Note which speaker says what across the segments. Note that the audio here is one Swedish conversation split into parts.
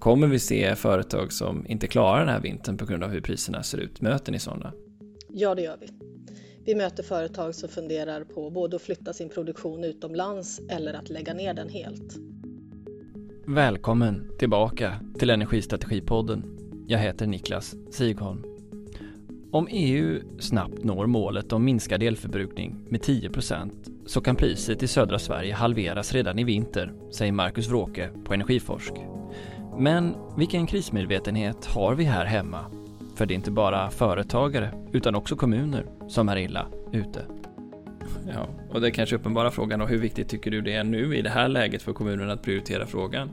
Speaker 1: kommer vi se företag som inte klarar den här vintern på grund av hur priserna ser ut? Möter ni sådana?
Speaker 2: Ja, det gör vi. Vi möter företag som funderar på både att flytta sin produktion utomlands eller att lägga ner den helt.
Speaker 1: Välkommen tillbaka till Energistrategipodden. Jag heter Niklas Sigholm. Om EU snabbt når målet om minskad elförbrukning med 10% så kan priset i södra Sverige halveras redan i vinter, säger Marcus Wråke på Energiforsk. Men vilken krismedvetenhet har vi här hemma? För det är inte bara företagare, utan också kommuner som är illa ute. Ja, och det är kanske uppenbara frågan och hur viktigt tycker du det är nu i det här läget för kommunerna att prioritera frågan?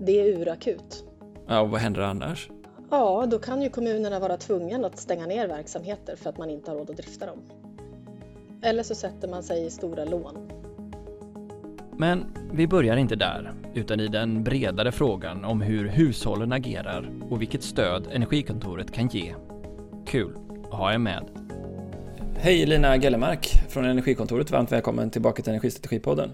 Speaker 2: Det är urakut.
Speaker 1: Ja, och vad händer annars?
Speaker 2: Ja, då kan ju kommunerna vara tvungna att stänga ner verksamheter för att man inte har råd att drifta dem. Eller så sätter man sig i stora lån.
Speaker 1: Men vi börjar inte där, utan i den bredare frågan om hur hushållen agerar och vilket stöd Energikontoret kan ge. Kul att ha er med. Hej Lina Gellemark från Energikontoret, varmt välkommen tillbaka till Energistrategipodden.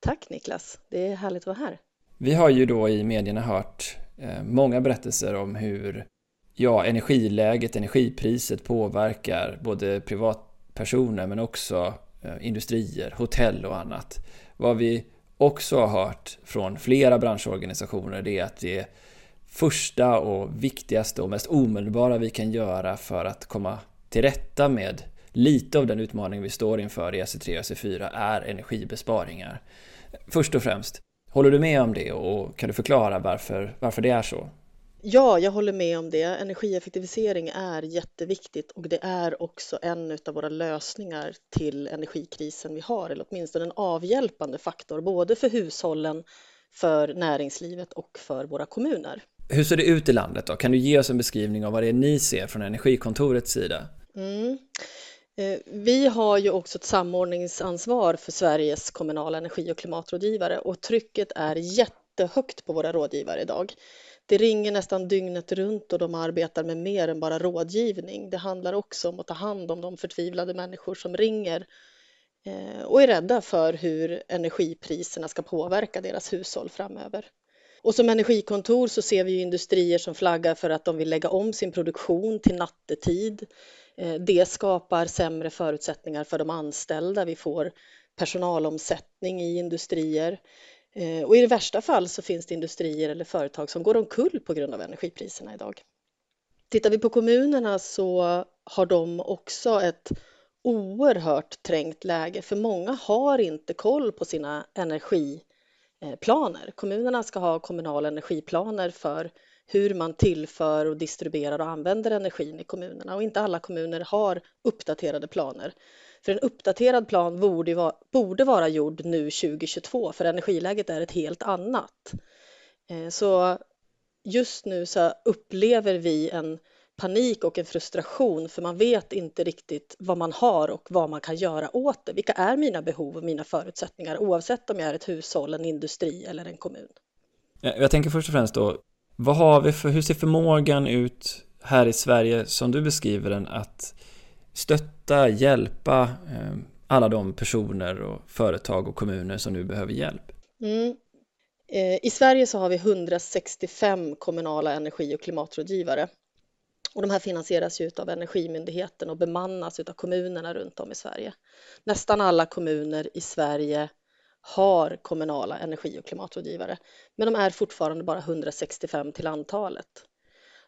Speaker 2: Tack Niklas, det är härligt att vara här.
Speaker 1: Vi har ju då i medierna hört eh, många berättelser om hur ja, energiläget, energipriset påverkar både privatpersoner men också eh, industrier, hotell och annat. Vad vi också har hört från flera branschorganisationer det är att det första och viktigaste och mest omedelbara vi kan göra för att komma till rätta med lite av den utmaning vi står inför i SE3 och SE4 är energibesparingar. Först och främst, håller du med om det och kan du förklara varför, varför det är så?
Speaker 2: Ja, jag håller med om det. Energieffektivisering är jätteviktigt och det är också en av våra lösningar till energikrisen vi har, eller åtminstone en avhjälpande faktor, både för hushållen, för näringslivet och för våra kommuner.
Speaker 1: Hur ser det ut i landet då? Kan du ge oss en beskrivning av vad det är ni ser från Energikontorets sida? Mm.
Speaker 2: Eh, vi har ju också ett samordningsansvar för Sveriges kommunala energi och klimatrådgivare och trycket är jättehögt på våra rådgivare idag. Det ringer nästan dygnet runt och de arbetar med mer än bara rådgivning. Det handlar också om att ta hand om de förtvivlade människor som ringer eh, och är rädda för hur energipriserna ska påverka deras hushåll framöver. Och som energikontor så ser vi industrier som flaggar för att de vill lägga om sin produktion till nattetid. Eh, det skapar sämre förutsättningar för de anställda. Vi får personalomsättning i industrier. Eh, och i det värsta fall så finns det industrier eller företag som går omkull på grund av energipriserna idag. Tittar vi på kommunerna så har de också ett oerhört trängt läge för många har inte koll på sina energiplaner. Kommunerna ska ha kommunala energiplaner för hur man tillför och distribuerar och använder energin i kommunerna och inte alla kommuner har uppdaterade planer. För en uppdaterad plan borde vara, borde vara gjord nu 2022 för energiläget är ett helt annat. Eh, så just nu så upplever vi en panik och en frustration för man vet inte riktigt vad man har och vad man kan göra åt det. Vilka är mina behov och mina förutsättningar oavsett om jag är ett hushåll, en industri eller en kommun?
Speaker 1: Jag tänker först och främst då, vad har vi för, hur ser förmågan ut här i Sverige som du beskriver den att stötta, hjälpa eh, alla de personer och företag och kommuner som nu behöver hjälp? Mm.
Speaker 2: Eh, I Sverige så har vi 165 kommunala energi och klimatrådgivare. Och de här finansieras ju av Energimyndigheten och bemannas av kommunerna runt om i Sverige. Nästan alla kommuner i Sverige har kommunala energi och klimatrådgivare, men de är fortfarande bara 165 till antalet.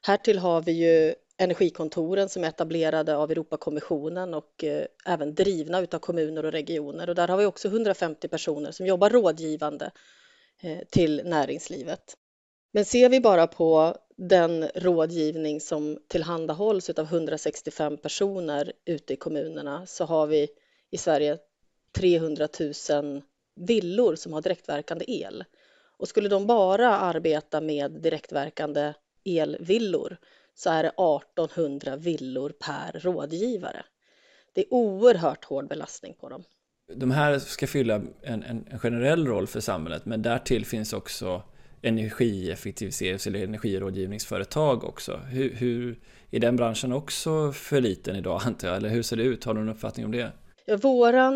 Speaker 2: Härtill har vi ju energikontoren som är etablerade av Europakommissionen och eh, även drivna av kommuner och regioner. Och där har vi också 150 personer som jobbar rådgivande eh, till näringslivet. Men ser vi bara på den rådgivning som tillhandahålls av 165 personer ute i kommunerna så har vi i Sverige 300 000 villor som har direktverkande el. Och skulle de bara arbeta med direktverkande elvillor så är det 1800 villor per rådgivare. Det är oerhört hård belastning på dem.
Speaker 1: De här ska fylla en, en, en generell roll för samhället men därtill finns också energieffektiviserings eller energirådgivningsföretag också. Hur, hur, är den branschen också för liten idag antar jag? Eller hur ser det ut? Har du någon uppfattning om det?
Speaker 2: Ja,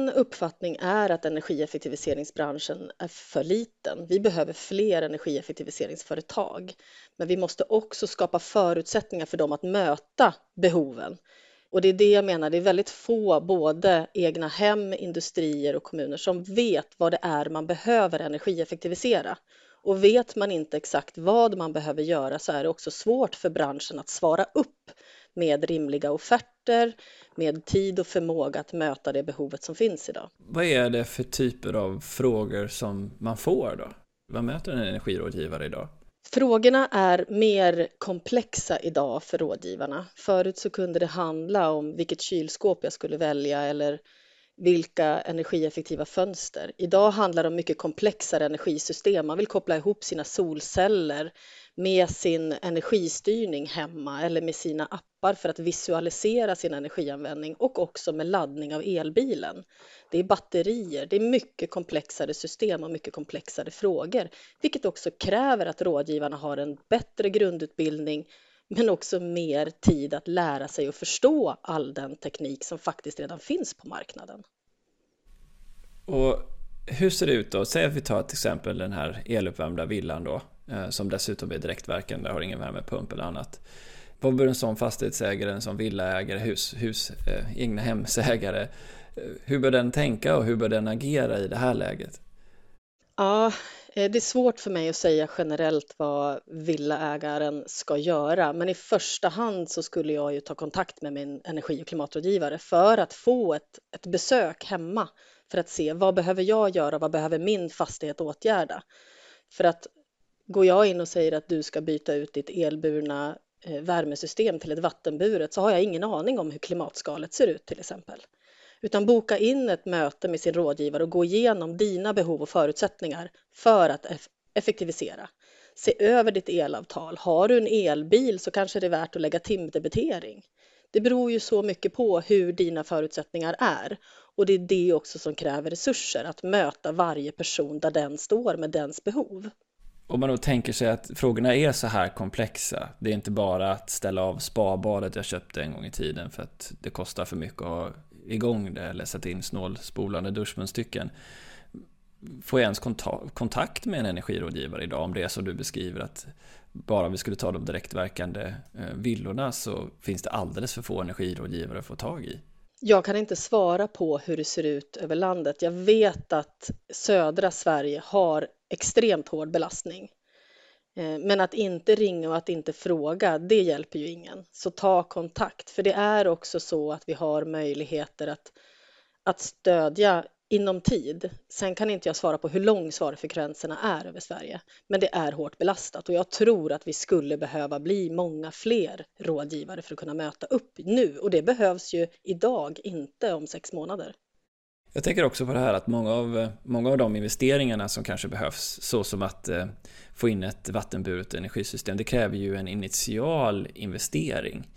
Speaker 2: uppfattning är att energieffektiviseringsbranschen är för liten. Vi behöver fler energieffektiviseringsföretag, men vi måste också skapa förutsättningar för dem att möta behoven. Och det är det jag menar, det är väldigt få både egna hem, industrier och kommuner som vet vad det är man behöver energieffektivisera. Och vet man inte exakt vad man behöver göra så är det också svårt för branschen att svara upp med rimliga offerter, med tid och förmåga att möta det behovet som finns idag.
Speaker 1: Vad är det för typer av frågor som man får då? Vad möter en energirådgivare idag?
Speaker 2: Frågorna är mer komplexa idag för rådgivarna. Förut så kunde det handla om vilket kylskåp jag skulle välja eller vilka energieffektiva fönster. Idag handlar det om mycket komplexare energisystem. Man vill koppla ihop sina solceller med sin energistyrning hemma eller med sina appar för att visualisera sin energianvändning och också med laddning av elbilen. Det är batterier, det är mycket komplexare system och mycket komplexare frågor, vilket också kräver att rådgivarna har en bättre grundutbildning men också mer tid att lära sig och förstå all den teknik som faktiskt redan finns på marknaden.
Speaker 1: Och hur ser det ut då? Säg att vi tar till exempel den här eluppvärmda villan då, Eh, som dessutom är direktverkande, har ingen värmepump eller annat. Vad bör en sån fastighetsägare, en sån villaägare, hus, hus eh, egna hemsägare, eh, hur bör den tänka och hur bör den agera i det här läget?
Speaker 2: Ja, eh, det är svårt för mig att säga generellt vad villaägaren ska göra, men i första hand så skulle jag ju ta kontakt med min energi och klimatrådgivare för att få ett, ett besök hemma för att se vad behöver jag göra, vad behöver min fastighet åtgärda? För att går jag in och säger att du ska byta ut ditt elburna eh, värmesystem till ett vattenburet så har jag ingen aning om hur klimatskalet ser ut till exempel utan boka in ett möte med sin rådgivare och gå igenom dina behov och förutsättningar för att effektivisera. Se över ditt elavtal. Har du en elbil så kanske det är värt att lägga timdebitering. Det beror ju så mycket på hur dina förutsättningar är och det är det också som kräver resurser, att möta varje person där den står med dens behov.
Speaker 1: Om man då tänker sig att frågorna är så här komplexa, det är inte bara att ställa av spabadet jag köpte en gång i tiden för att det kostar för mycket att ha igång det eller sätta in snålspolande duschmunstycken. Får jag ens kontakt med en energirådgivare idag om det är som du beskriver att bara vi skulle ta de direktverkande eh, villorna så finns det alldeles för få energirådgivare att få tag i?
Speaker 2: Jag kan inte svara på hur det ser ut över landet. Jag vet att södra Sverige har extremt hård belastning. Eh, men att inte ringa och att inte fråga, det hjälper ju ingen. Så ta kontakt, för det är också så att vi har möjligheter att, att stödja inom tid. Sen kan inte jag svara på hur lång svarfrekvenserna är över Sverige, men det är hårt belastat och jag tror att vi skulle behöva bli många fler rådgivare för att kunna möta upp nu och det behövs ju idag, inte om sex månader.
Speaker 1: Jag tänker också på det här att många av, många av de investeringarna som kanske behövs, så som att eh, få in ett vattenburet energisystem, det kräver ju en initial investering.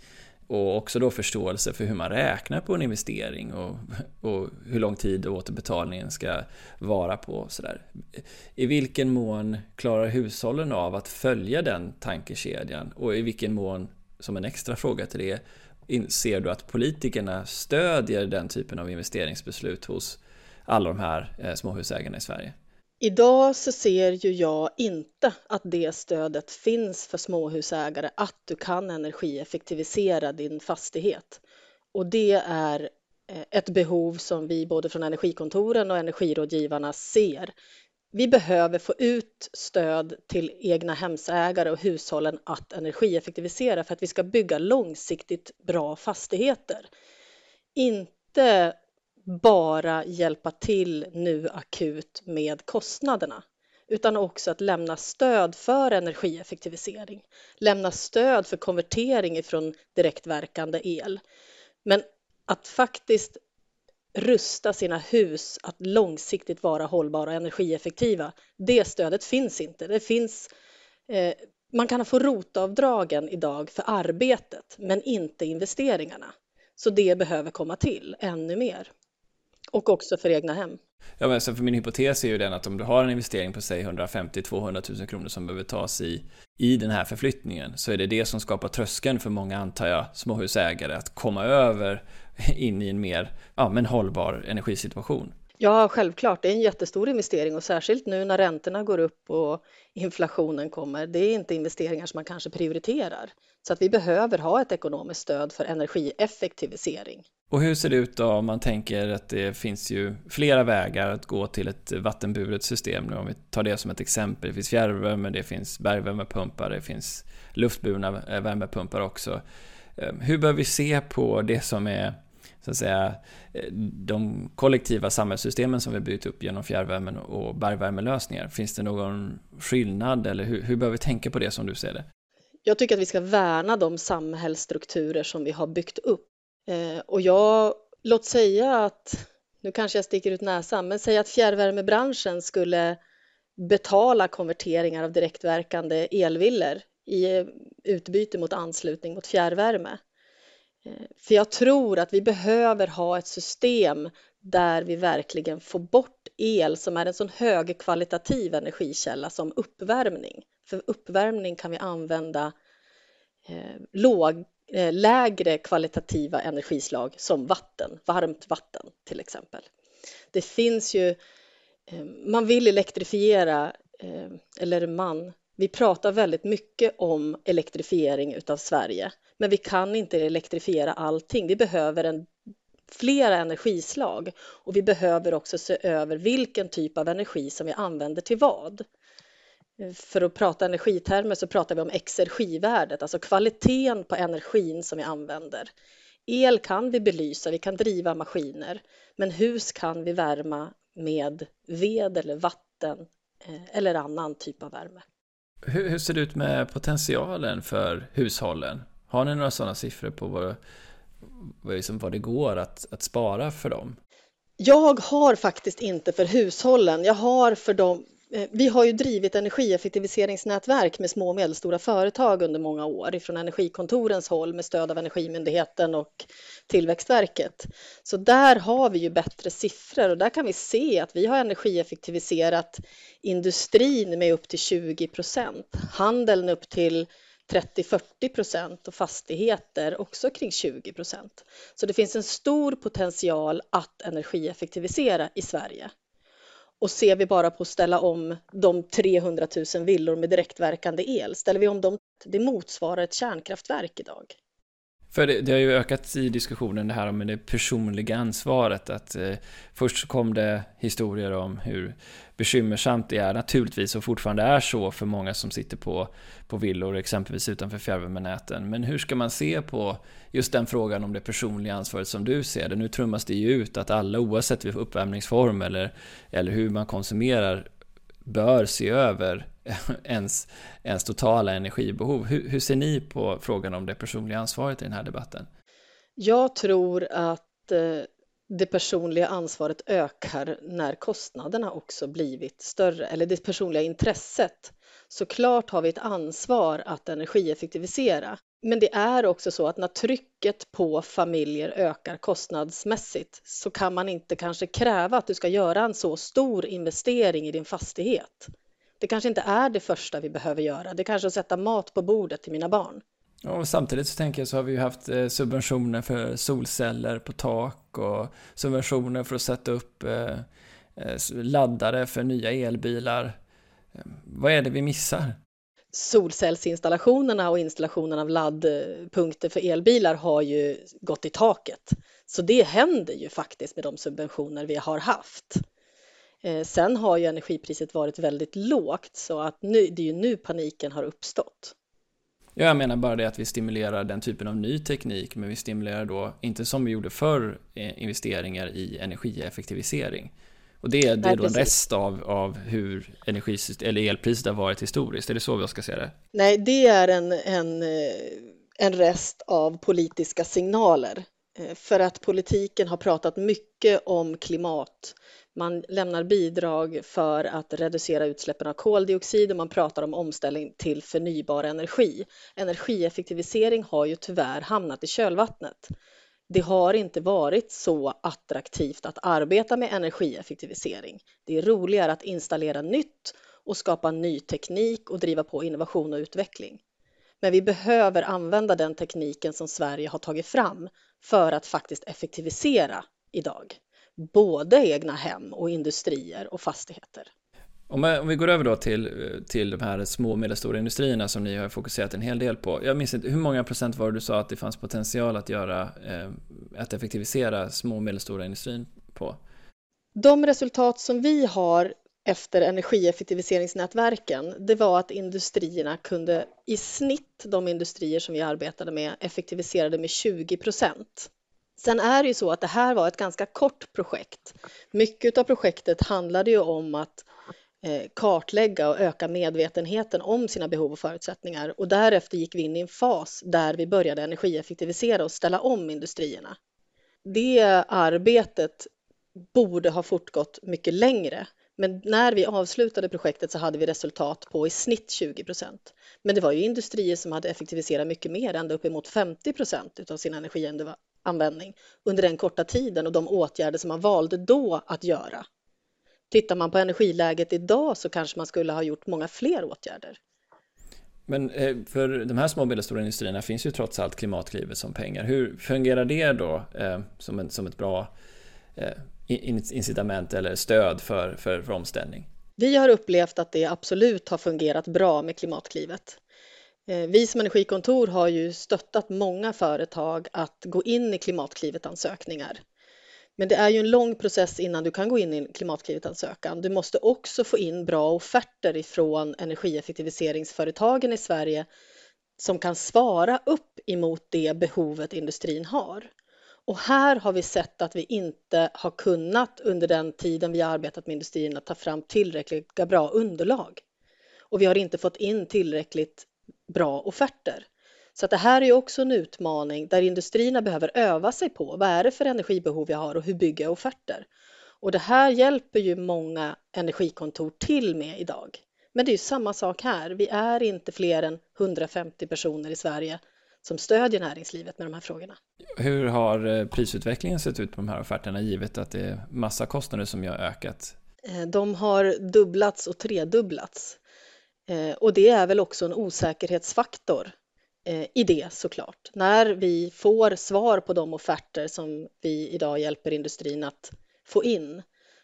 Speaker 1: Och också då förståelse för hur man räknar på en investering och, och hur lång tid återbetalningen ska vara på. Sådär. I vilken mån klarar hushållen av att följa den tankekedjan? Och i vilken mån, som en extra fråga till det, ser du att politikerna stödjer den typen av investeringsbeslut hos alla de här eh, småhusägarna i Sverige?
Speaker 2: Idag så ser ju jag inte att det stödet finns för småhusägare att du kan energieffektivisera din fastighet. Och det är eh, ett behov som vi både från energikontoren och energirådgivarna ser. Vi behöver få ut stöd till egna hemsägare och hushållen att energieffektivisera för att vi ska bygga långsiktigt bra fastigheter. Inte bara hjälpa till nu akut med kostnaderna utan också att lämna stöd för energieffektivisering, lämna stöd för konvertering ifrån direktverkande el. Men att faktiskt rusta sina hus att långsiktigt vara hållbara och energieffektiva, det stödet finns inte. Det finns, eh, man kan få rotavdragen idag för arbetet men inte investeringarna. Så det behöver komma till ännu mer. Och också för egna hem.
Speaker 1: Ja, men sen för min hypotes är ju den att om du har en investering på säg 150-200 000 kronor som behöver tas i, i den här förflyttningen så är det det som skapar tröskeln för många, antar jag, småhusägare att komma över in i en mer ja, men hållbar energisituation.
Speaker 2: Ja, självklart. Det är en jättestor investering och särskilt nu när räntorna går upp och inflationen kommer. Det är inte investeringar som man kanske prioriterar. Så att vi behöver ha ett ekonomiskt stöd för energieffektivisering.
Speaker 1: Och hur ser det ut då om man tänker att det finns ju flera vägar att gå till ett vattenburet system nu om vi tar det som ett exempel. Det finns fjärrvärme, det finns bergvärmepumpar, det finns luftburna värmepumpar också. Ehm, hur bör vi se på det som är så att säga, eh, de kollektiva samhällssystemen som vi byggt upp genom fjärrvärmen och bergvärmelösningar? Finns det någon skillnad eller hur, hur bör vi tänka på det som du ser det?
Speaker 2: Jag tycker att vi ska värna de samhällsstrukturer som vi har byggt upp. Eh, och jag, låt säga att, nu kanske jag sticker ut näsan, men säg att fjärrvärmebranschen skulle betala konverteringar av direktverkande elvillor i utbyte mot anslutning mot fjärrvärme. För jag tror att vi behöver ha ett system där vi verkligen får bort el som är en sån högkvalitativ energikälla som uppvärmning. För uppvärmning kan vi använda eh, låg, eh, lägre kvalitativa energislag som vatten, varmt vatten till exempel. Det finns ju, eh, man vill elektrifiera, eh, eller man, vi pratar väldigt mycket om elektrifiering utav Sverige, men vi kan inte elektrifiera allting. Vi behöver en, flera energislag och vi behöver också se över vilken typ av energi som vi använder till vad. För att prata energitermer så pratar vi om exergivärdet, alltså kvaliteten på energin som vi använder. El kan vi belysa, vi kan driva maskiner, men hus kan vi värma med ved eller vatten eh, eller annan typ av värme.
Speaker 1: Hur, hur ser det ut med potentialen för hushållen? Har ni några sådana siffror på vad, vad, liksom, vad det går att, att spara för dem?
Speaker 2: Jag har faktiskt inte för hushållen. Jag har för dem Eh, vi har ju drivit energieffektiviseringsnätverk med små och medelstora företag under många år ifrån Energikontorens håll med stöd av Energimyndigheten och Tillväxtverket. Så där har vi ju bättre siffror och där kan vi se att vi har energieffektiviserat industrin med upp till 20 procent, handeln upp till 30-40 procent och fastigheter också kring 20 procent. Så det finns en stor potential att energieffektivisera i Sverige. Och ser vi bara på att ställa om de 300 000 villor med direktverkande el, ställer vi om dem, det motsvarar ett kärnkraftverk idag.
Speaker 1: För det, det, har ju ökat i diskussionen det här om det personliga ansvaret. Att eh, först kom det historier om hur bekymmersamt det är naturligtvis och fortfarande är så för många som sitter på, på villor exempelvis utanför fjärrvärmenäten. Men hur ska man se på just den frågan om det personliga ansvaret som du ser det? Nu trummas det ju ut att alla oavsett uppvärmningsform eller, eller hur man konsumerar bör se över ens, ens totala energibehov. Hur, hur ser ni på frågan om det personliga ansvaret i den här debatten?
Speaker 2: Jag tror att eh, det personliga ansvaret ökar när kostnaderna också blivit större, eller det personliga intresset. Såklart har vi ett ansvar att energieffektivisera, men det är också så att när trycket på familjer ökar kostnadsmässigt så kan man inte kanske kräva att du ska göra en så stor investering i din fastighet. Det kanske inte är det första vi behöver göra. Det kanske är att sätta mat på bordet till mina barn.
Speaker 1: Och samtidigt så tänker jag så har vi ju haft eh, subventioner för solceller på tak och subventioner för att sätta upp eh, eh, laddare för nya elbilar. Vad är det vi missar?
Speaker 2: Solcellsinstallationerna och installationen av laddpunkter för elbilar har ju gått i taket. Så det händer ju faktiskt med de subventioner vi har haft. Eh, sen har ju energipriset varit väldigt lågt så att nu, det är ju nu paniken har uppstått.
Speaker 1: Ja, jag menar bara det att vi stimulerar den typen av ny teknik, men vi stimulerar då, inte som vi gjorde förr, eh, investeringar i energieffektivisering. Och det, det är då en rest av, av hur eller elpriset har varit historiskt, är det så vi ska se det?
Speaker 2: Nej, det är en, en, eh, en rest av politiska signaler. Eh, för att politiken har pratat mycket om klimat man lämnar bidrag för att reducera utsläppen av koldioxid och man pratar om omställning till förnybar energi. Energieffektivisering har ju tyvärr hamnat i kölvattnet det har inte varit så attraktivt att arbeta med energieffektivisering. Det är roligare att installera nytt och skapa ny teknik och driva på innovation och utveckling. Men vi behöver använda den tekniken som Sverige har tagit fram för att faktiskt effektivisera idag. Både egna hem och industrier och fastigheter.
Speaker 1: Om, vi går över då till, till de här små och medelstora industrierna som ni har fokuserat en hel del på. Jag minns inte, hur många procent var det du sa att det fanns potential att göra, eh, att effektivisera små och medelstora industrin på?
Speaker 2: De resultat som vi har efter energieffektiviseringsnätverken, det var att industrierna kunde i snitt, de industrier som vi arbetade med, effektiviserade med 20 procent. Sen är det ju så att det här var ett ganska kort projekt. Mycket av projektet handlade ju om att Eh, kartlägga och öka medvetenheten om sina behov och förutsättningar och därefter gick vi in i en fas där vi började energieffektivisera och ställa om industrierna. Det arbetet borde ha fortgått mycket längre men när vi avslutade projektet så hade vi resultat på i snitt 20 procent. Men det var ju industrier som hade effektiviserat mycket mer, ända uppemot 50 procent av sin energianvändning under den korta tiden och de åtgärder som man valde då att göra. Tittar man på energiläget idag så kanske man skulle ha gjort många fler åtgärder.
Speaker 1: Men eh, för de här små och medelstora industrierna finns ju trots allt Klimatklivet som pengar. Hur fungerar det då eh, som, en, som ett bra eh, incitament eller stöd för, för, för omställning?
Speaker 2: Vi har upplevt att det absolut har fungerat bra med Klimatklivet. Vi som energikontor har ju stöttat många företag att gå in i Klimatklivet-ansökningar. Men det är ju en lång process innan du kan gå in i en Klimatklivet-ansökan. Du måste också få in bra offerter ifrån energieffektiviseringsföretagen i Sverige som kan svara upp emot det behovet industrin har. Och här har vi sett att vi inte har kunnat under den tiden vi har arbetat med industrin att ta fram tillräckligt bra underlag. Och vi har inte fått in tillräckligt bra offerter. Så det här är också en utmaning där industrierna behöver öva sig på vad är det för energibehov jag har och hur bygger jag offerter? Och det här hjälper ju många energikontor till med idag. Men det är ju samma sak här. Vi är inte fler än 150 personer i Sverige som stödjer näringslivet med de här frågorna.
Speaker 1: Hur har eh, prisutvecklingen sett ut på de här offerterna givet att det är massa kostnader som har ökat?
Speaker 2: Eh, de har dubblats och tredubblats. Eh, och det är väl också en osäkerhetsfaktor i det såklart. När vi får svar på de offerter som vi idag hjälper industrin att få in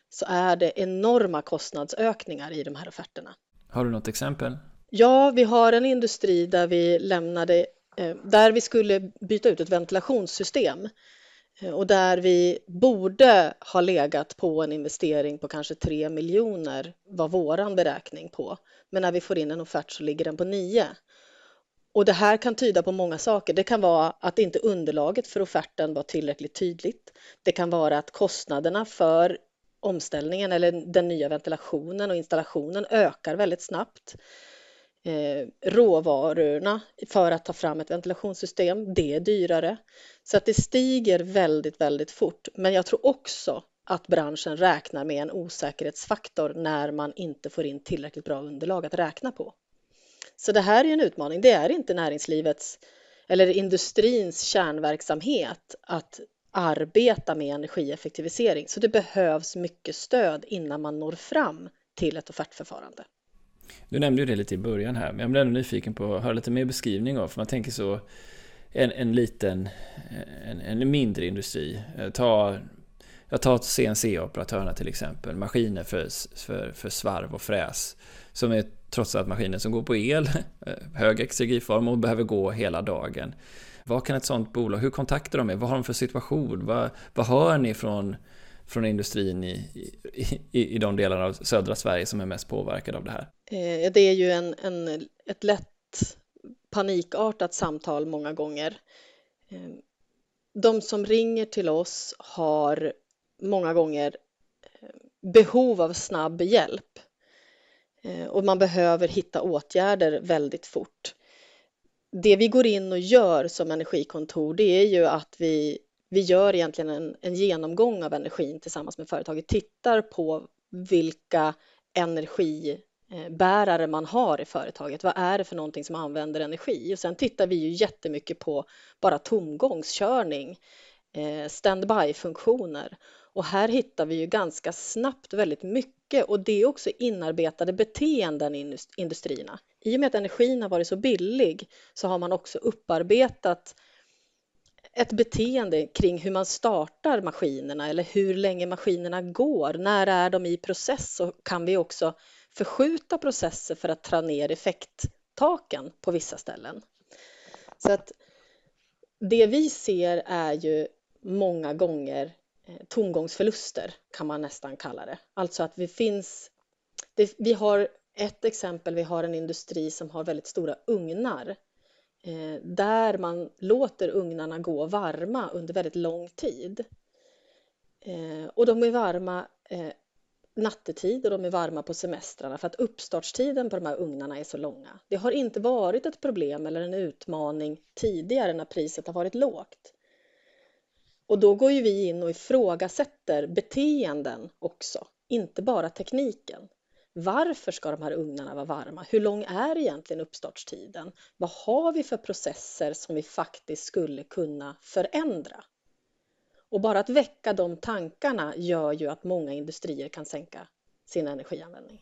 Speaker 2: så är det enorma kostnadsökningar i de här offerterna.
Speaker 1: Har du något exempel?
Speaker 2: Ja, vi har en industri där vi lämnade Eh, där vi skulle byta ut ett ventilationssystem eh, och där vi borde ha legat på en investering på kanske 3 miljoner var våran beräkning på. Men när vi får in en offert så ligger den på 9. Och det här kan tyda på många saker. Det kan vara att inte underlaget för offerten var tillräckligt tydligt. Det kan vara att kostnaderna för omställningen eller den nya ventilationen och installationen ökar väldigt snabbt eh, råvarorna för att ta fram ett ventilationssystem. Det är dyrare. Så att det stiger väldigt, väldigt fort. Men jag tror också att branschen räknar med en osäkerhetsfaktor när man inte får in tillräckligt bra underlag att räkna på. Så det här är en utmaning. Det är inte näringslivets eller industrins kärnverksamhet att arbeta med energieffektivisering. Så det behövs mycket stöd innan man når fram till ett offertförfarande.
Speaker 1: Du nämnde ju det lite i början här, men jag blir ändå nyfiken på att höra lite mer beskrivning av, för man tänker så en, en liten, en, en mindre industri. Eh, ta, jag tar CNC-operatörerna till exempel, maskiner för, för, för svarv och fräs, som är trots att maskiner som går på el, eh, hög exergiform och behöver gå hela dagen. Vad kan ett sådant bolag, hur kontaktar de er? Vad har de för situation? Vad, vad hör ni från från industrin i, i, i de delar av södra Sverige som är mest påverkade av det här?
Speaker 2: Eh, det är ju en, en, ett lätt panikartat samtal många gånger. Eh, de som ringer till oss har många gånger behov av snabb hjälp Eh, och man behöver hitta åtgärder väldigt fort. Det vi går in och gör som energikontor det är ju att vi vi gör egentligen en, en genomgång av energin tillsammans med företaget, tittar på vilka energibärare man har i företaget. Vad är det för någonting som använder energi? Och sen tittar vi ju jättemycket på bara tomgångskörning. Eh, standby-funktioner. Och här hittar vi ju ganska snabbt väldigt mycket och det är också inarbetade beteenden i industrierna. I och med att energin har varit så billig så har man också upparbetat ett beteende kring hur man startar maskinerna eller hur länge maskinerna går. När är de i process så kan vi också förskjuta processer för att dra ner effekttaken på vissa ställen. Så att det vi ser är ju många gånger Eh, tomgångsförluster kan man nästan kalla det. Alltså att vi finns, det, vi har ett exempel, vi har en industri som har väldigt stora ugnar eh, där man låter ugnarna gå varma under väldigt lång tid. Eh, och de är varma eh, nattetid och de är varma på semestrarna för att uppstartstiden på de här ugnarna är så långa. Det har inte varit ett problem eller en utmaning tidigare när priset har varit lågt. Och då går ju vi in och ifrågasätter beteenden också, inte bara tekniken. Varför ska de här ugnarna vara varma? Hur lång är egentligen uppstartstiden? Vad har vi för processer som vi faktiskt skulle kunna förändra? Och bara att väcka de tankarna gör ju att många industrier kan sänka sin energianvändning.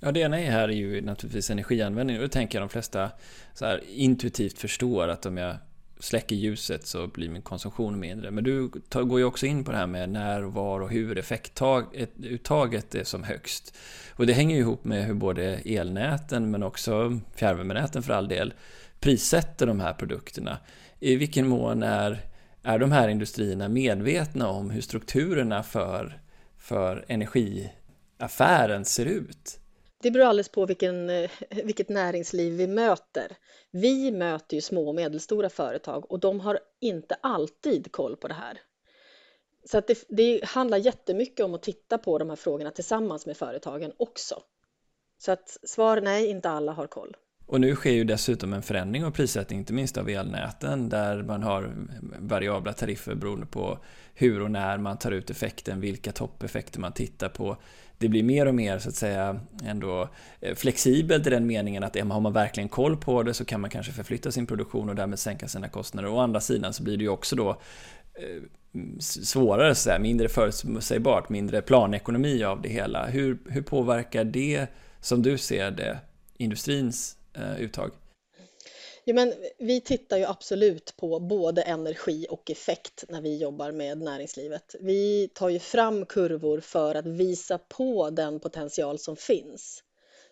Speaker 1: Ja, det ena är här är ju naturligtvis energianvändning och det tänker jag de flesta så här, intuitivt förstår att om jag släcker ljuset så blir min konsumtion mindre. Men du går ju också in på det här med när, var och hur effektuttaget är som högst. Och det hänger ju ihop med hur både elnäten men också fjärrvärmenäten för all del prissätter de här produkterna. I vilken mån är, är de här industrierna medvetna om hur strukturerna för, för energiaffären ser ut?
Speaker 2: Det beror alldeles på vilken, eh, vilket näringsliv vi möter. Vi möter ju små och medelstora företag och de har inte alltid koll på det här. Så att det, det handlar jättemycket om att titta på de här frågorna tillsammans med företagen också. Så att svar nej, inte alla har koll.
Speaker 1: Och nu sker ju dessutom en förändring av prissättning, inte minst av elnäten, där man har variabla tariffer beroende på hur och när man tar ut effekten, vilka toppeffekter man tittar på det blir mer och mer så att säga ändå eh, flexibelt i den meningen att har man verkligen koll på det så kan man kanske förflytta sin produktion och därmed sänka sina kostnader. Å andra sidan så blir det ju också då eh, svårare, så här, mindre förutsägbart, mindre planekonomi av det hela. Hur, hur påverkar det, som du ser det, industrins eh, uttag?
Speaker 2: Ja, men vi tittar ju absolut på både energi och effekt när vi jobbar med näringslivet. Vi tar ju fram kurvor för att visa på den potential som finns.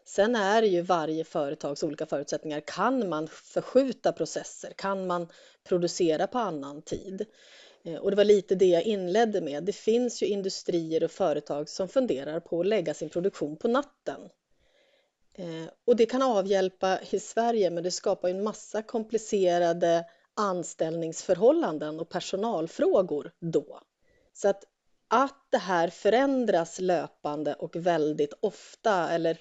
Speaker 2: Sen är det ju varje företags olika förutsättningar. Kan man förskjuta processer? Kan man producera på annan tid? Eh, och det var lite det jag inledde med. Det finns ju industrier och företag som funderar på att lägga sin produktion på natten Eh, och det kan avhjälpa i Sverige, men det skapar en massa komplicerade anställningsförhållanden och personalfrågor då. Så att, att det här förändras löpande och väldigt ofta eller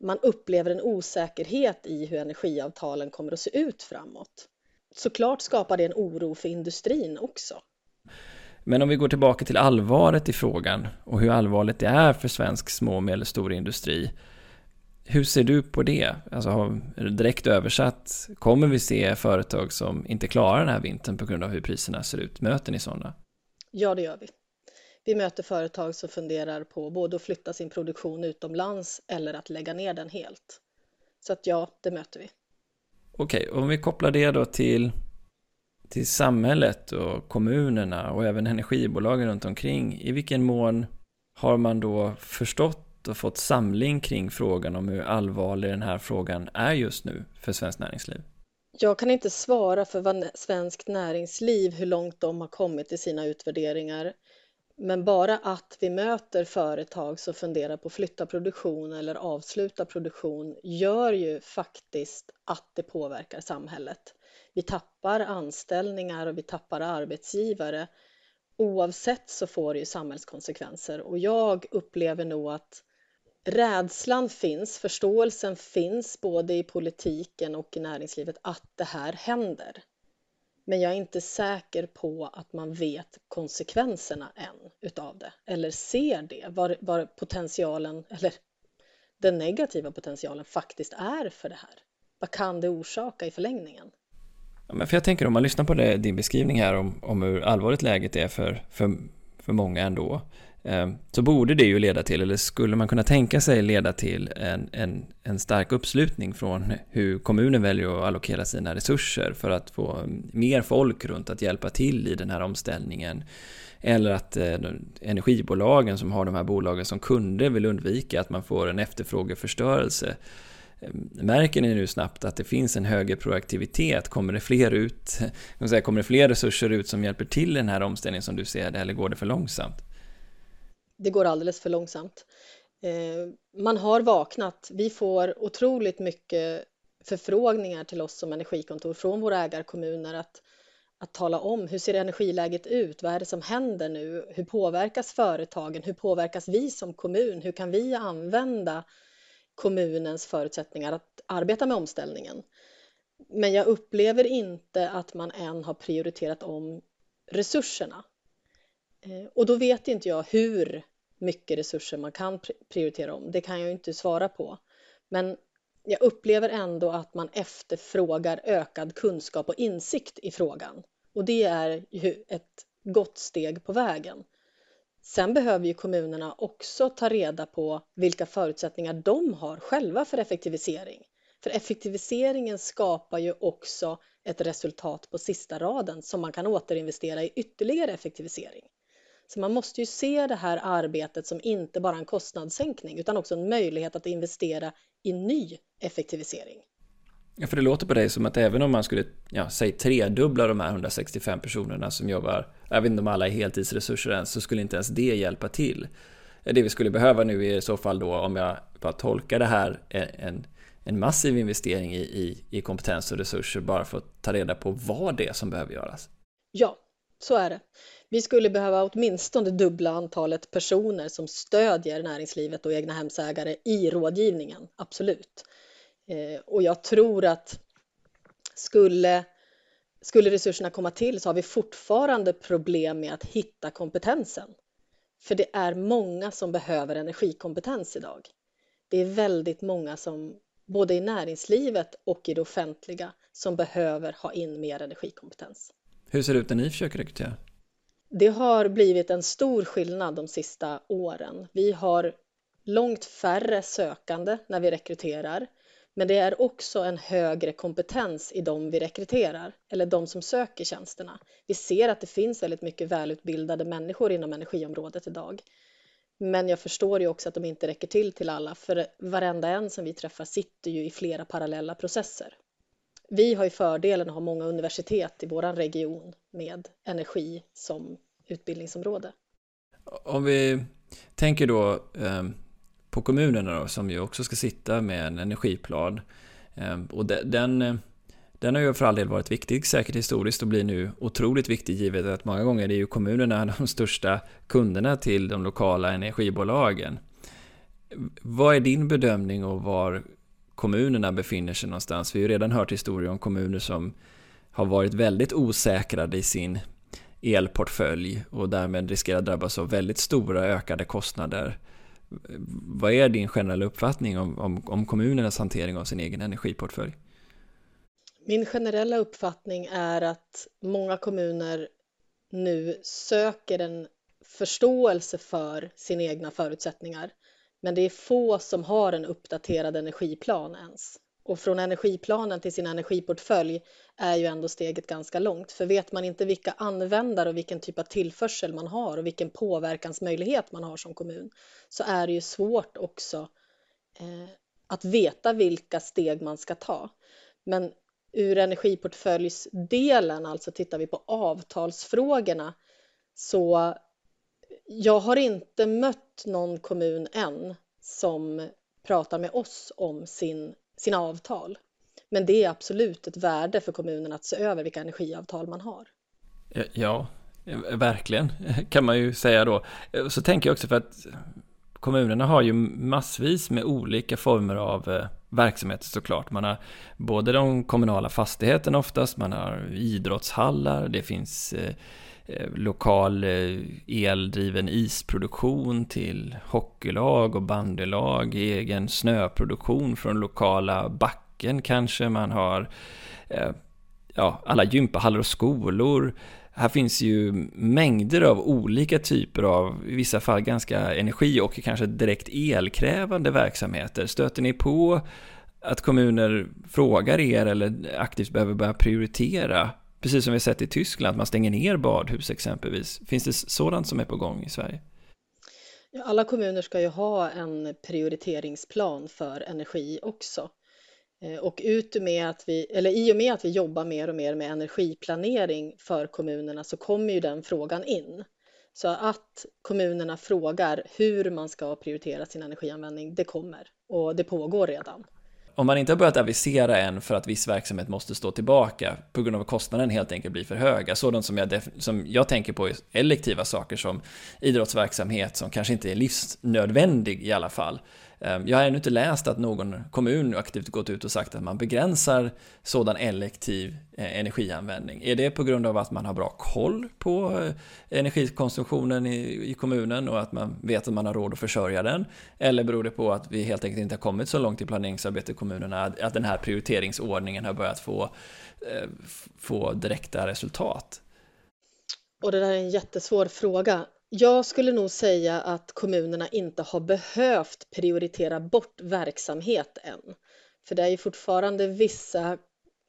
Speaker 2: man upplever en osäkerhet i hur energiavtalen kommer att se ut framåt. Såklart skapar det en oro för industrin också.
Speaker 1: Men om vi går tillbaka till allvaret i frågan och hur allvarligt det är för svensk små och medelstor industri hur ser du på det? Alltså, direkt översatt, kommer vi se företag som inte klarar den här vintern på grund av hur priserna ser ut? Möter ni sådana?
Speaker 2: Ja, det gör vi. Vi möter företag som funderar på både att flytta sin produktion utomlands eller att lägga ner den helt. Så att ja, det möter vi.
Speaker 1: Okej, om vi kopplar det då till, till samhället och kommunerna och även energibolagen runt omkring. I vilken mån har man då förstått och fått samling kring frågan om hur allvarlig den här frågan är just nu för svenskt näringsliv?
Speaker 2: Jag kan inte svara för vad svenskt näringsliv, hur långt de har kommit i sina utvärderingar. Men bara att vi möter företag som funderar på att flytta produktion eller avsluta produktion gör ju faktiskt att det påverkar samhället. Vi tappar anställningar och vi tappar arbetsgivare. Oavsett så får det ju samhällskonsekvenser och jag upplever nog att rädslan finns, förståelsen finns både i politiken och i näringslivet att det här händer. Men jag är inte säker på att man vet konsekvenserna än utav det eller ser det, vad, vad potentialen eller den negativa potentialen faktiskt är för det här. Vad kan det orsaka i förlängningen?
Speaker 1: Ja, men för jag tänker om man lyssnar på det, din beskrivning här om, om hur allvarligt läget är för, för, för många ändå. Eh, så borde det ju leda till, eller skulle man kunna tänka sig leda till en, en, en stark uppslutning från hur kommunen väljer att allokera sina resurser för att få mer folk runt att hjälpa till i den här omställningen. Eller att eh, energibolagen som har de här bolagen som kunder vill undvika att man får en efterfrågeförstörelse. Eh, märker ni nu snabbt att det finns en högre proaktivitet? Kommer det fler ut? Kommer det fler resurser ut som hjälper till i den här omställningen som du ser det, eller går det för långsamt?
Speaker 2: Det går alldeles för långsamt. Eh, man har vaknat. Vi får otroligt mycket förfrågningar till oss som energikontor från våra ägarkommuner att, att tala om hur ser energiläget ut? Vad är det som händer nu? Hur påverkas företagen? Hur påverkas vi som kommun? Hur kan vi använda kommunens förutsättningar att arbeta med omställningen? Men jag upplever inte att man än har prioriterat om resurserna. Eh, och då vet inte jag hur mycket resurser man kan prioritera om. Det kan jag inte svara på. Men jag upplever ändå att man efterfrågar ökad kunskap och insikt i frågan. Och det är ju ett gott steg på vägen. Sen behöver ju kommunerna också ta reda på vilka förutsättningar de har själva för effektivisering. För effektiviseringen skapar ju också ett resultat på sista raden som man kan återinvestera i ytterligare effektivisering. Så man måste ju se det här arbetet som inte bara en kostnadssänkning utan också en möjlighet att investera i ny effektivisering.
Speaker 1: Ja, för det låter på dig som att även om man skulle, ja, säg tredubbla de här 165 personerna som jobbar, jag vet inte om alla är heltidsresurser ens, så skulle inte ens det hjälpa till. Det vi skulle behöva nu är i så fall då, om jag bara tolkar det här, en, en massiv investering i, i, i kompetens och resurser bara för att ta reda på vad det är som behöver göras.
Speaker 2: Ja, så är det. Vi skulle behöva åtminstone dubbla antalet personer som stödjer näringslivet och egna hemsägare i rådgivningen, absolut. Eh, och jag tror att skulle, skulle resurserna komma till så har vi fortfarande problem med att hitta kompetensen. För det är många som behöver energikompetens idag. Det är väldigt många som både i näringslivet och i det offentliga som behöver ha in mer energikompetens.
Speaker 1: Hur ser det ut när ni försöker rekrytera?
Speaker 2: Det har blivit en stor skillnad de sista åren. Vi har långt färre sökande när vi rekryterar, men det är också en högre kompetens i de vi rekryterar, eller de som söker tjänsterna. Vi ser att det finns väldigt mycket välutbildade människor inom energiområdet idag. Men jag förstår ju också att de inte räcker till till alla, för varenda en som vi träffar sitter ju i flera parallella processer. Vi har ju fördelen att ha många universitet i vår region med energi som utbildningsområde.
Speaker 1: Om vi tänker då eh, på kommunerna då, som ju också ska sitta med en energiplan. Eh, och de, den, den har ju för all del varit viktig, säkert historiskt, och blir nu otroligt viktig givet att många gånger är ju kommunerna de största kunderna till de lokala energibolagen. Vad är din bedömning och var kommunerna befinner sig någonstans. Vi har ju redan hört historier om kommuner som har varit väldigt osäkrade i sin elportfölj och därmed riskerar drabbas av väldigt stora ökade kostnader. Vad är din generella uppfattning om, om, om kommunernas hantering av sin egen energiportfölj?
Speaker 2: Min generella uppfattning är att många kommuner nu söker en förståelse för sina egna förutsättningar men det är få som har en uppdaterad energiplan ens. Och från energiplanen till sin energiportfölj är ju ändå steget ganska långt. För vet man inte vilka användare och vilken typ av tillförsel man har och vilken påverkansmöjlighet man har som kommun så är det ju svårt också eh, att veta vilka steg man ska ta. Men ur energiportföljsdelen, alltså tittar vi på avtalsfrågorna, så jag har inte mött någon kommun än som pratar med oss om sin, sina avtal. Men det är absolut ett värde för kommunen att se över vilka energiavtal man har.
Speaker 1: Eh, ja, eh, verkligen kan man ju säga då. Eh, så tänker jag också för att kommunerna har ju massvis med olika former av verksamheter såklart. Man har både de kommunala fastigheterna oftast, man har idrottshallar, det finns Eh, Eh, lokal eh, eldriven isproduktion till hockeylag och bandylag, egen snöproduktion från lokala backen kanske man har. Eh, ja, alla gympahallar och skolor. Här finns ju mängder av olika typer av, i vissa fall ganska energi och kanske direkt elkrävande verksamheter. Stöter ni på att kommuner frågar er eller aktivt behöver börja prioritera? Precis som vi sett i Tyskland, att man stänger ner badhus exempelvis. Finns det sådant som är på gång i Sverige?
Speaker 2: alla kommuner ska ju ha en prioriteringsplan för energi också. Eh, och ut med att vi, eller i och med att vi jobbar mer och mer med energiplanering för kommunerna så kommer ju den frågan in. Så att kommunerna frågar hur man ska prioritera sin energianvändning, det kommer och det pågår redan.
Speaker 1: Om man inte har börjat avisera än för att viss verksamhet måste stå tillbaka på grund av att kostnaden helt enkelt blir för höga, sådant som jag, som jag tänker på är elektiva saker som idrottsverksamhet som kanske inte är livsnödvändig i alla fall, Ehm, jag har ännu inte läst att någon kommun aktivt gått ut och sagt att man begränsar sådan elektiv eh, energianvändning. Är det på grund av att man har bra koll på eh, energikonsumtionen i, kommunen och att man vet att man har råd att försörja den? Eller beror det på att vi helt enkelt inte har kommit så långt i planeringsarbetet i kommunerna att den här prioriteringsordningen har börjat få, eh, få direkta resultat?
Speaker 2: Och det där är en jättesvår fråga. Jag skulle nog säga att kommunerna inte har behövt prioritera bort verksamhet än. För det är ju fortfarande vissa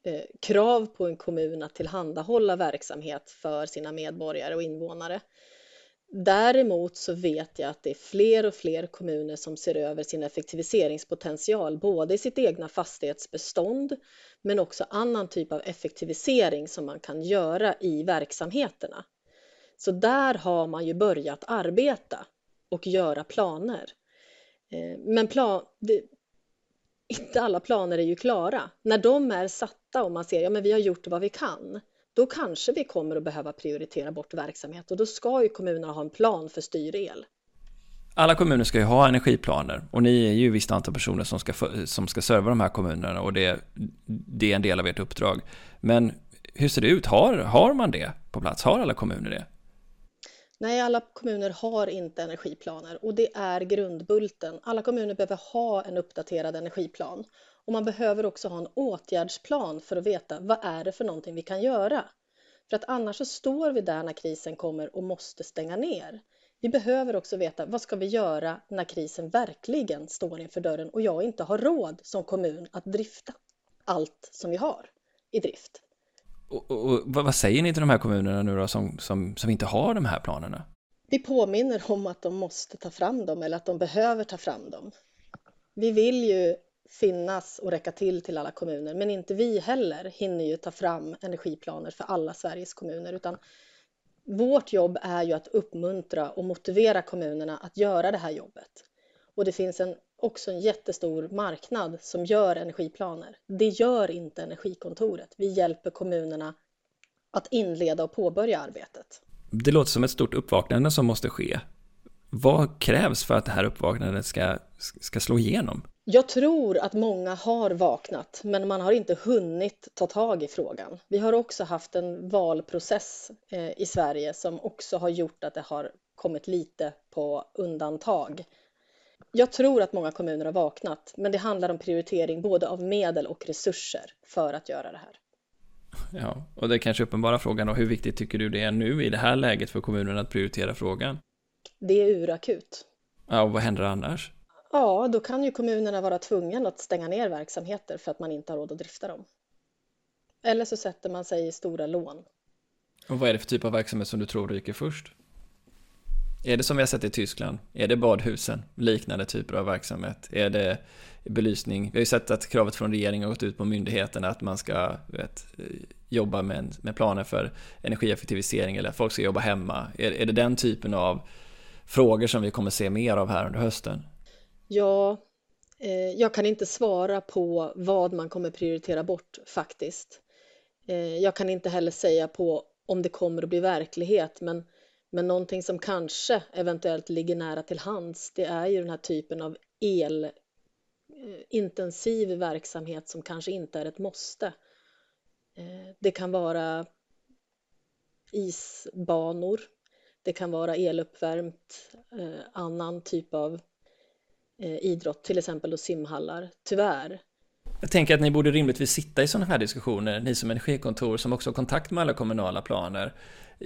Speaker 2: eh, krav på en kommun att tillhandahålla verksamhet för sina medborgare och invånare. Däremot så vet jag att det är fler och fler kommuner som ser över sin effektiviseringspotential, både i sitt egna fastighetsbestånd men också annan typ av effektivisering som man kan göra i verksamheterna. Så där har man ju börjat arbeta och göra planer. Eh, men plan, det, inte alla planer är ju klara. När de är satta och man ser att ja, vi har gjort vad vi kan, då kanske vi kommer att behöva prioritera bort verksamhet och då ska ju kommunerna ha en plan för styrel.
Speaker 1: Alla kommuner ska ju ha energiplaner och ni är ju ett visst antal personer som ska, som ska serva de här kommunerna och det, det är en del av ert uppdrag. Men hur ser det ut? Har, har man det på plats? Har alla kommuner det?
Speaker 2: Nej, alla kommuner har inte energiplaner och det är grundbulten. Alla kommuner behöver ha en uppdaterad energiplan och man behöver också ha en åtgärdsplan för att veta vad är det för någonting vi kan göra? För att annars så står vi där när krisen kommer och måste stänga ner. Vi behöver också veta vad ska vi göra när krisen verkligen står inför dörren och jag inte har råd som kommun att drifta allt som vi har i drift.
Speaker 1: Och, och, och, vad säger ni till de här kommunerna nu då som, som, som inte har de här planerna?
Speaker 2: Vi påminner om att de måste ta fram dem eller att de behöver ta fram dem. Vi vill ju finnas och räcka till till alla kommuner, men inte vi heller hinner ju ta fram energiplaner för alla Sveriges kommuner, utan vårt jobb är ju att uppmuntra och motivera kommunerna att göra det här jobbet. Och det finns en, också en jättestor marknad som gör energiplaner. Det gör inte Energikontoret. Vi hjälper kommunerna att inleda och påbörja arbetet.
Speaker 1: Det låter som ett stort uppvaknande som måste ske. Vad krävs för att det här uppvaknandet ska, ska slå igenom?
Speaker 2: Jag tror att många har vaknat, men man har inte hunnit ta tag i frågan. Vi har också haft en valprocess eh, i Sverige som också har gjort att det har kommit lite på undantag jag tror att många kommuner har vaknat, men det handlar om prioritering både av medel och resurser för att göra det här.
Speaker 1: Ja, och det är kanske uppenbara frågan då, hur viktigt tycker du det är nu i det här läget för kommunerna att prioritera frågan?
Speaker 2: Det är urakut.
Speaker 1: Ja, och vad händer annars?
Speaker 2: Ja, då kan ju kommunerna vara tvungna att stänga ner verksamheter för att man inte har råd att drifta dem. Eller så sätter man sig i stora lån.
Speaker 1: Och vad är det för typ av verksamhet som du tror ryker först? Är det som vi har sett i Tyskland? Är det badhusen? Liknande typer av verksamhet? Är det belysning? Vi har ju sett att kravet från regeringen har gått ut på myndigheterna att man ska vet, jobba med, med planer för energieffektivisering eller att folk ska jobba hemma. Är, är det den typen av frågor som vi kommer se mer av här under hösten?
Speaker 2: Ja, eh, jag kan inte svara på vad man kommer prioritera bort faktiskt. Eh, jag kan inte heller säga på om det kommer att bli verklighet, men men någonting som kanske eventuellt ligger nära till hands, det är ju den här typen av elintensiv eh, verksamhet som kanske inte är ett måste. Eh, det kan vara isbanor, det kan vara eluppvärmt, eh, annan typ av idrott, till exempel simhallar. Tyvärr
Speaker 1: jag tänker att ni borde rimligtvis sitta i sådana här diskussioner, ni som energikontor som också har kontakt med alla kommunala planer.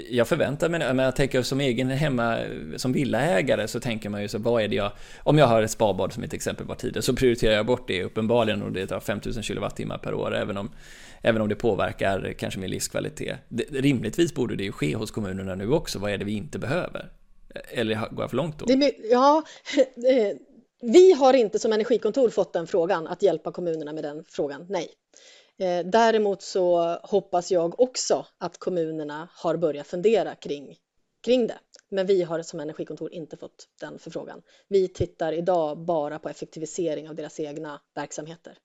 Speaker 1: Jag förväntar mig, men jag tänker som egen hemma, som villaägare så tänker man ju så vad är det jag, om jag har ett spabad som ett exempel var tidigare så prioriterar jag bort det uppenbarligen och det tar 5000 kWh per år även om, även om det påverkar kanske min livskvalitet. Det, rimligtvis borde det ju ske hos kommunerna nu också, vad är det vi inte behöver? Eller går jag för långt då?
Speaker 2: Det, ja, eh, vi har inte som energikontor fått den frågan, att hjälpa kommunerna med den frågan, nej. Eh, däremot så hoppas jag också att kommunerna har börjat fundera kring, kring det. Men vi har som energikontor inte fått den förfrågan. Vi tittar idag bara på effektivisering av deras egna verksamheter.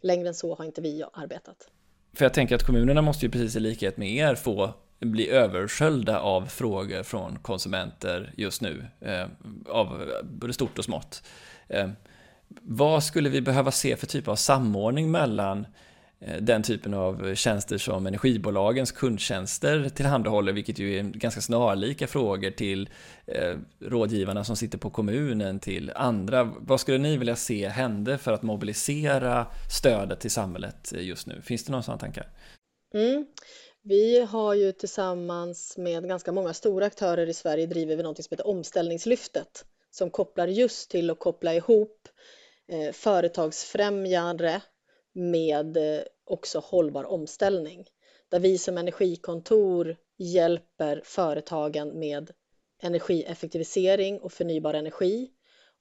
Speaker 2: Längre än så har inte vi arbetat.
Speaker 1: För jag tänker att kommunerna måste ju precis i likhet med er få bli översköljda av frågor från konsumenter just nu, eh, av både stort och smått. Eh, vad skulle vi behöva se för typ av samordning mellan eh, den typen av tjänster som energibolagens kundtjänster tillhandahåller, vilket ju är ganska snarlika frågor till eh, rådgivarna som sitter på kommunen, till andra. Vad skulle ni vilja se hända för att mobilisera stödet till samhället eh, just nu? Finns det några sådana tankar?
Speaker 2: Mm. Vi har ju tillsammans med ganska många stora aktörer i Sverige driver vi något som heter Omställningslyftet som kopplar just till att koppla ihop eh, företagsfrämjande med eh, också hållbar omställning. Där vi som energikontor hjälper företagen med energieffektivisering och förnybar energi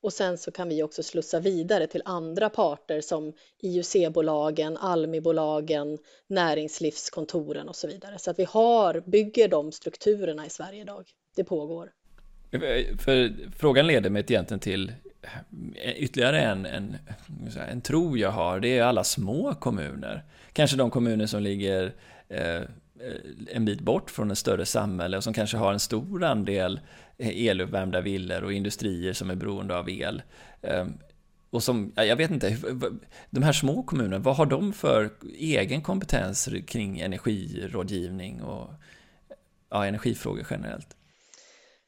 Speaker 2: och sen så kan vi också slussa vidare till andra parter som IUC-bolagen, Almi-bolagen, näringslivskontoren och så vidare. Så att vi har, bygger de strukturerna i Sverige idag. Det pågår.
Speaker 1: För frågan leder mig egentligen till ytterligare en, en, en tro jag har. Det är alla små kommuner. Kanske de kommuner som ligger eh, en bit bort från ett större samhälle och som kanske har en stor andel Eh, eluppvärmda villor och industrier som är beroende av el. Ehm, och som, jag vet inte, de här små kommunerna, vad har de för egen kompetens kring energirådgivning och ja, energifrågor generellt?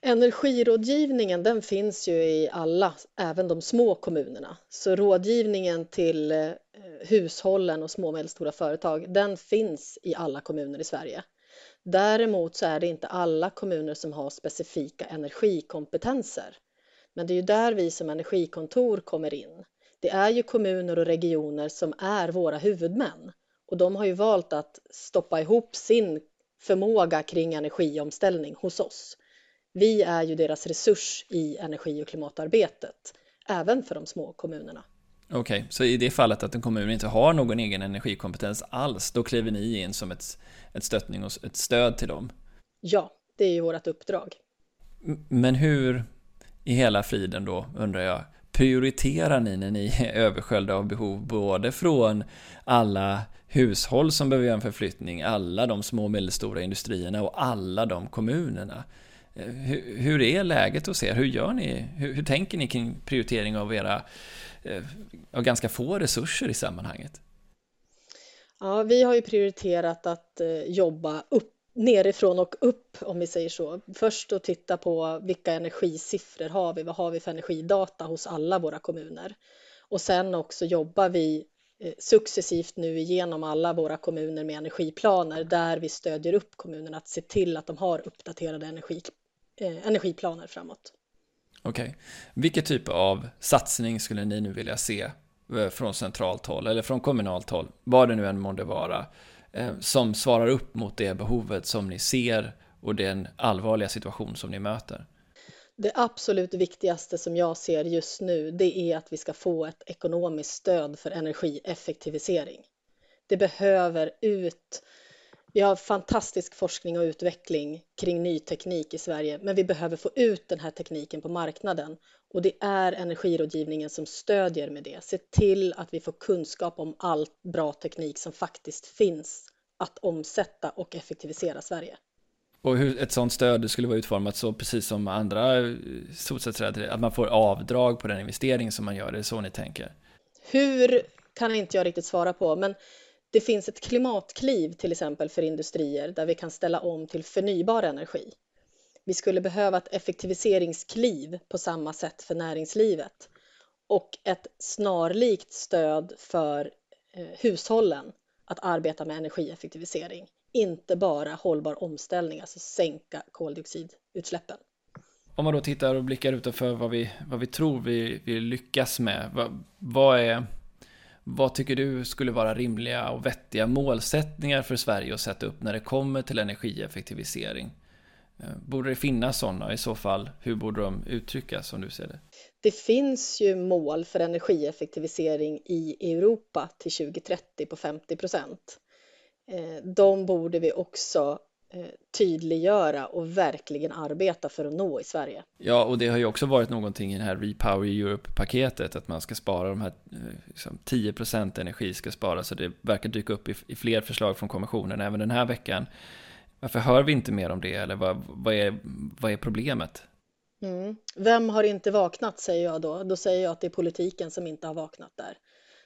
Speaker 2: Energirådgivningen den finns ju i alla, även de små kommunerna. Så rådgivningen till eh, hushållen och små och medelstora företag, den finns i alla kommuner i Sverige. Däremot så är det inte alla kommuner som har specifika energikompetenser. Men det är ju där vi som energikontor kommer in. Det är ju kommuner och regioner som är våra huvudmän och de har ju valt att stoppa ihop sin förmåga kring energiomställning hos oss. Vi är ju deras resurs i energi och klimatarbetet, även för de små kommunerna.
Speaker 1: Okej, okay, så i det fallet att en kommun inte har någon egen energikompetens alls, då kliver ni in som ett, ett stöttning och ett stöd till dem?
Speaker 2: Ja, det är ju vårt uppdrag.
Speaker 1: Men hur i hela friden då, undrar jag, prioriterar ni när ni är översköljda av behov både från alla hushåll som behöver göra en förflyttning, alla de små och medelstora industrierna och alla de kommunerna? Eh, hur, hur är läget hos er? Hur gör ni? Hur, hur tänker ni kring prioritering av era eh, ganska få resurser i sammanhanget?
Speaker 2: Ja, vi har ju prioriterat att eh, jobba upp nerifrån och upp om vi säger så. Först att titta på vilka energisiffror har vi? Vad har vi för energidata hos alla våra kommuner? Och sen också jobbar vi eh, successivt nu igenom alla våra kommuner med energiplaner där vi stödjer upp kommunerna att se till att de har uppdaterade energi, eh, energiplaner framåt.
Speaker 1: Okej. Okay. Vilken typ av satsning skulle ni nu vilja se eh, från centralt håll eller från kommunalt håll, vad det nu än månde vara, eh, som svarar upp mot det behovet som ni ser och den allvarliga situation som ni möter?
Speaker 2: Det absolut viktigaste som jag ser just nu, det är att vi ska få ett ekonomiskt stöd för energieffektivisering. Det behöver ut vi har fantastisk forskning och utveckling kring ny teknik i Sverige, men vi behöver få ut den här tekniken på marknaden och det är energirådgivningen som stödjer med det. Se till att vi får kunskap om all bra teknik som faktiskt finns att omsätta och effektivisera Sverige.
Speaker 1: Och hur ett sådant stöd skulle vara utformat så precis som andra eh, solcellsträd, att man får avdrag på den investering som man gör, det är så ni tänker?
Speaker 2: Hur kan inte jag riktigt svara på, men det finns ett klimatkliv till exempel för industrier där vi kan ställa om till förnybar energi. Vi skulle behöva ett effektiviseringskliv på samma sätt för näringslivet. och ett snarlikt stöd för eh, hushållen att arbeta med energieffektivisering, inte bara hållbar omställning, alltså sänka koldioxidutsläppen.
Speaker 1: Om man då tittar och blickar utanför vad vi, vad vi tror vi, vi lyckas med, vad, vad, är, vad tycker du skulle vara rimliga och vettiga målsättningar för Sverige att sätta upp när det kommer till energieffektivisering? Eh, borde det finnas sådana? I så fall, hur borde de uttryckas som du ser det?
Speaker 2: Det finns ju mål för energieffektivisering i Europa till 2030 på 50 procent. Eh, de borde vi också tydliggöra och verkligen arbeta för att nå i Sverige.
Speaker 1: Ja, och det har ju också varit någonting i det här Repower Europe-paketet, att man ska spara de här liksom 10 procent energi ska sparas, så det verkar dyka upp i, i fler förslag från kommissionen även den här veckan. Varför hör vi inte mer om det, eller vad, vad, är, vad är problemet?
Speaker 2: Mm. Vem har inte vaknat, säger jag då. Då säger jag att det är politiken som inte har vaknat där.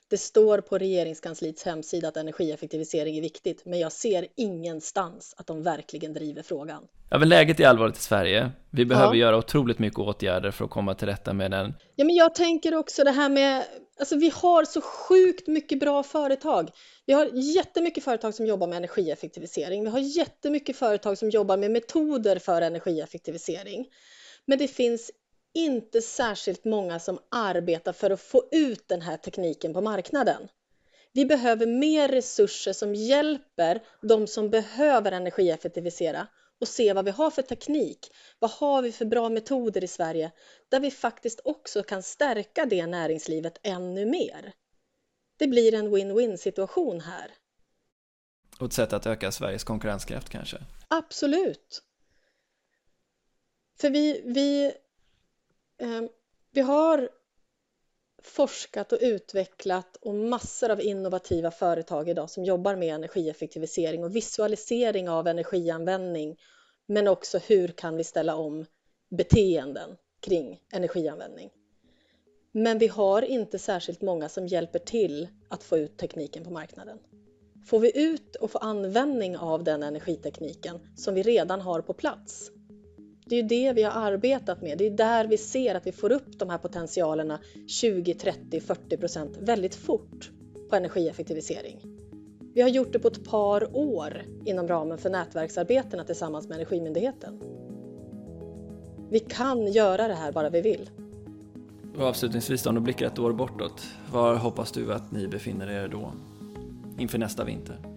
Speaker 2: Det står på regeringskansliets hemsida att energieffektivisering är viktigt, men jag ser ingenstans att de verkligen driver frågan.
Speaker 1: Ja, men läget är allvarligt i Sverige. Vi behöver ja. göra otroligt mycket åtgärder för att komma till rätta med den.
Speaker 2: Ja, men jag tänker också det här med, alltså vi har så sjukt mycket bra företag. Vi har jättemycket företag som jobbar med energieffektivisering. Vi har jättemycket företag som jobbar med metoder för energieffektivisering. Men det finns inte särskilt många som arbetar för att få ut den här tekniken på marknaden. Vi behöver mer resurser som hjälper de som behöver energieffektivisera och se vad vi har för teknik. Vad har vi för bra metoder i Sverige där vi faktiskt också kan stärka det näringslivet ännu mer. Det blir en win-win situation här.
Speaker 1: Och ett sätt att öka Sveriges konkurrenskraft kanske?
Speaker 2: Absolut. För vi, vi, Ehm, vi har forskat och utvecklat och massor av innovativa företag idag som jobbar med energieffektivisering och visualisering av energianvändning men också hur kan vi ställa om beteenden kring energianvändning. Men vi har inte särskilt många som hjälper till att få ut tekniken på marknaden. Får vi ut och få användning av den energitekniken som vi redan har på plats det är ju det vi har arbetat med. Det är där vi ser att vi får upp de här potentialerna 20, 30, 40 procent väldigt fort på energieffektivisering. Vi har gjort det på ett par år inom ramen för nätverksarbetena tillsammans med Energimyndigheten. Vi kan göra det här bara vi vill.
Speaker 1: Och avslutningsvis om du blickar ett år bortåt, var hoppas du att ni befinner er då? Inför nästa vinter?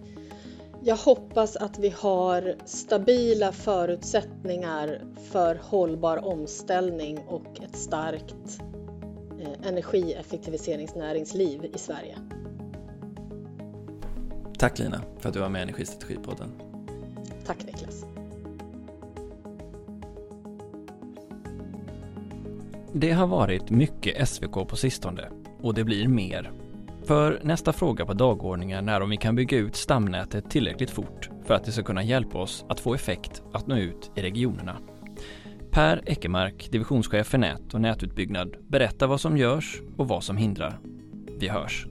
Speaker 2: Jag hoppas att vi har stabila förutsättningar för hållbar omställning och ett starkt eh, energieffektiviseringsnäringsliv i Sverige.
Speaker 1: Tack Lina för att du var med i Energistrategipodden.
Speaker 2: Tack Niklas.
Speaker 1: Det har varit mycket SVK på sistone och det blir mer. För nästa fråga på dagordningen är om vi kan bygga ut stamnätet tillräckligt fort för att det ska kunna hjälpa oss att få effekt att nå ut i regionerna. Per Eckermark, divisionschef för nät och nätutbyggnad, berättar vad som görs och vad som hindrar. Vi hörs!